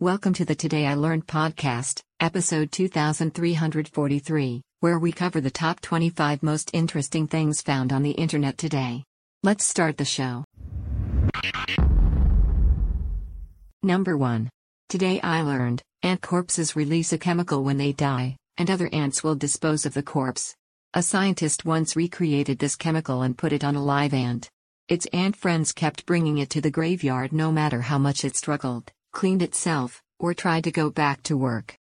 Welcome to the Today I Learned podcast, episode 2343, where we cover the top 25 most interesting things found on the internet today. Let's start the show. Number 1. Today I learned ant corpses release a chemical when they die, and other ants will dispose of the corpse. A scientist once recreated this chemical and put it on a live ant. Its ant friends kept bringing it to the graveyard no matter how much it struggled cleaned itself, or tried to go back to work.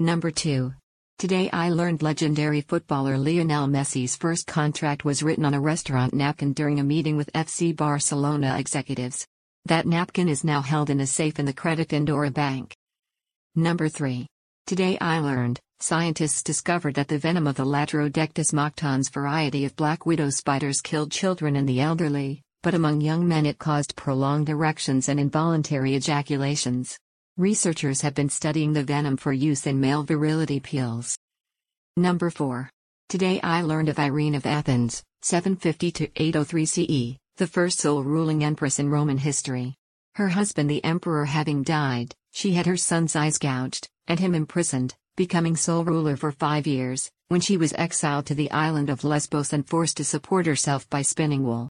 Number 2. Today I learned legendary footballer Lionel Messi's first contract was written on a restaurant napkin during a meeting with FC Barcelona executives. That napkin is now held in a safe in the Credit Andorra Bank. Number 3. Today I learned, scientists discovered that the venom of the Latrodectus mactans variety of black widow spiders killed children and the elderly, but among young men it caused prolonged erections and involuntary ejaculations. Researchers have been studying the venom for use in male virility pills. Number 4. Today I learned of Irene of Athens, 750 to 803 CE, the first sole ruling empress in Roman history. Her husband the emperor having died, she had her son's eyes gouged, and him imprisoned, becoming sole ruler for five years, when she was exiled to the island of Lesbos and forced to support herself by spinning wool.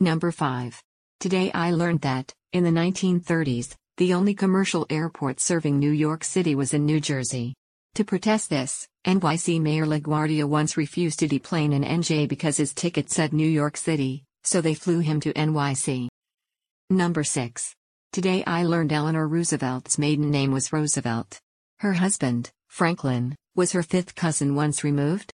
Number 5. Today I learned that, in the 1930s, the only commercial airport serving New York City was in New Jersey. To protest this, NYC Mayor LaGuardia once refused to deplane an NJ because his ticket said New York City, so they flew him to NYC. Number 6. Today I learned Eleanor Roosevelt's maiden name was Roosevelt. Her husband, Franklin, was her fifth cousin once removed.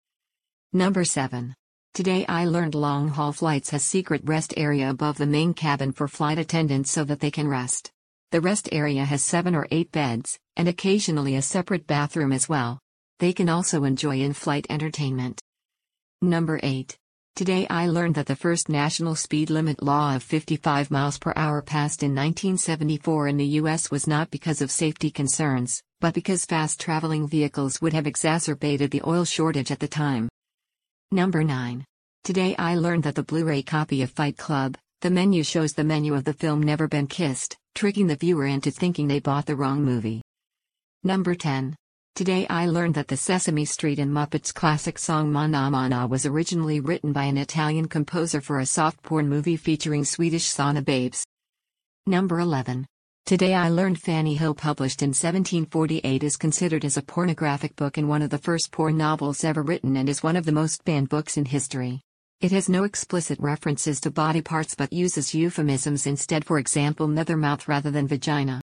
Number 7. Today I learned long haul flights has secret rest area above the main cabin for flight attendants so that they can rest. The rest area has 7 or 8 beds, and occasionally a separate bathroom as well. They can also enjoy in-flight entertainment. Number 8. Today I learned that the first national speed limit law of 55 miles per hour passed in 1974 in the US was not because of safety concerns, but because fast traveling vehicles would have exacerbated the oil shortage at the time. Number 9. Today I learned that the Blu-ray copy of Fight Club, the menu shows the menu of the film Never Been Kissed, tricking the viewer into thinking they bought the wrong movie. Number 10. Today I learned that the Sesame Street and Muppets classic song Mahna Mahna was originally written by an Italian composer for a soft porn movie featuring Swedish sauna babes. Number 11. Today I learned Fanny Hill published in 1748 is considered as a pornographic book and one of the first porn novels ever written and is one of the most banned books in history. It has no explicit references to body parts but uses euphemisms instead for example nether mouth rather than vagina.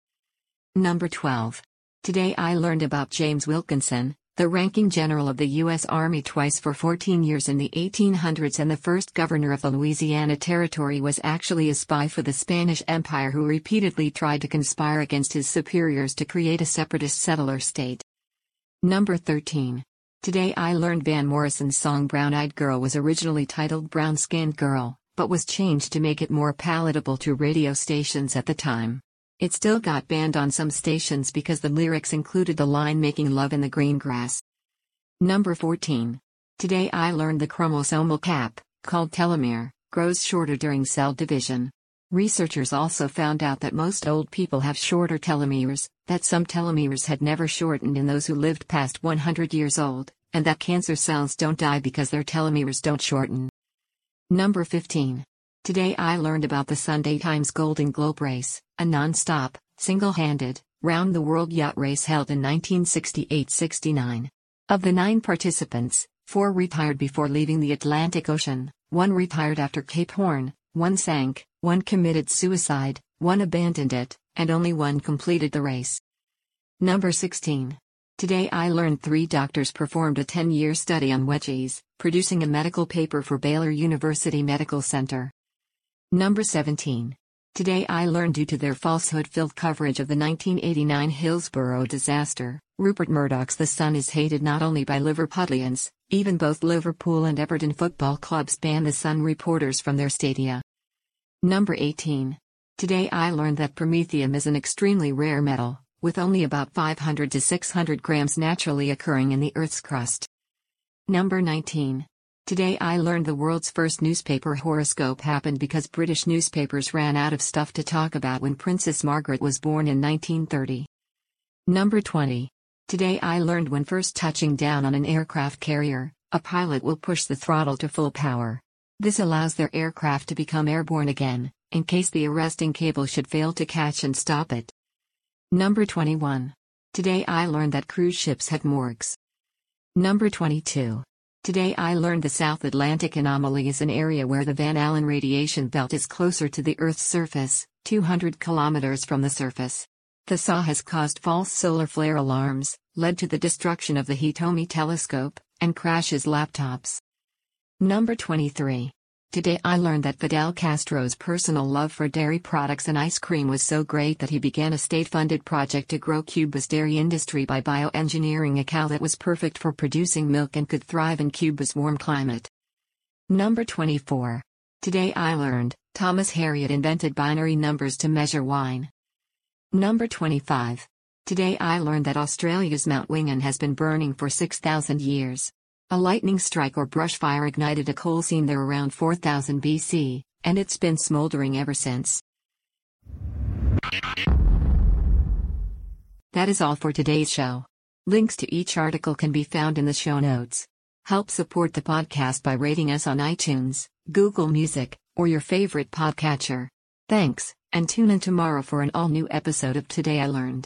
Number 12. Today I learned about James Wilkinson, the ranking general of the U.S. Army twice for 14 years in the 1800s and the first governor of the Louisiana Territory was actually a spy for the Spanish Empire who repeatedly tried to conspire against his superiors to create a separatist settler state. Number 13. Today I learned Van Morrison's song Brown Eyed Girl was originally titled Brown Skinned Girl, but was changed to make it more palatable to radio stations at the time. It still got banned on some stations because the lyrics included the line making love in the green grass. Number 14. Today I learned the chromosomal cap, called telomere, grows shorter during cell division. Researchers also found out that most old people have shorter telomeres, that some telomeres had never shortened in those who lived past 100 years old, and that cancer cells don't die because their telomeres don't shorten. Number 15. Today I learned about the Sunday Times Golden Globe Race, a non-stop, single-handed, round-the-world yacht race held in 1968-69. Of the nine participants, four retired before leaving the Atlantic Ocean, one retired after Cape Horn, one sank, one committed suicide, one abandoned it, and only one completed the race. Number 16. Today I learned three doctors performed a 10-year study on wedgies, producing a medical paper for Baylor University Medical Center. Number 17. Today I learned due to their falsehood-filled coverage of the 1989 Hillsborough disaster, Rupert Murdoch's The Sun is hated not only by Liverpudlians, even both Liverpool and Everton football clubs ban The Sun reporters from their stadia. Number 18. Today I learned that promethium is an extremely rare metal, with only about 500 to 600 grams naturally occurring in the Earth's crust. Number 19. Today I learned the world's first newspaper horoscope happened because British newspapers ran out of stuff to talk about when Princess Margaret was born in 1930. Number 20. Today I learned when first touching down on an aircraft carrier, a pilot will push the throttle to full power. This allows their aircraft to become airborne again, in case the arresting cable should fail to catch and stop it. Number 21. Today I learned that cruise ships had morgues. Number 22. Today I learned the South Atlantic anomaly is an area where the Van Allen radiation belt is closer to the Earth's surface, 200 kilometers from the surface. The SAW has caused false solar flare alarms, led to the destruction of the Hitomi telescope, and crashes laptops. Number 23. Today I learned that Fidel Castro's personal love for dairy products and ice cream was so great that he began a state-funded project to grow Cuba's dairy industry by bioengineering a cow that was perfect for producing milk and could thrive in Cuba's warm climate. Number 24. Today I learned, Thomas Harriot invented binary numbers to measure wine. Number 25. Today I learned that Australia's Mount Wingen has been burning for 6,000 years. A lightning strike or brush fire ignited a coal seam there around 4000 BC, and it's been smoldering ever since. That is all for today's show. Links to each article can be found in the show notes. Help support the podcast by rating us on iTunes, Google Music, or your favorite podcatcher. Thanks, and tune in tomorrow for an all new episode of Today I Learned.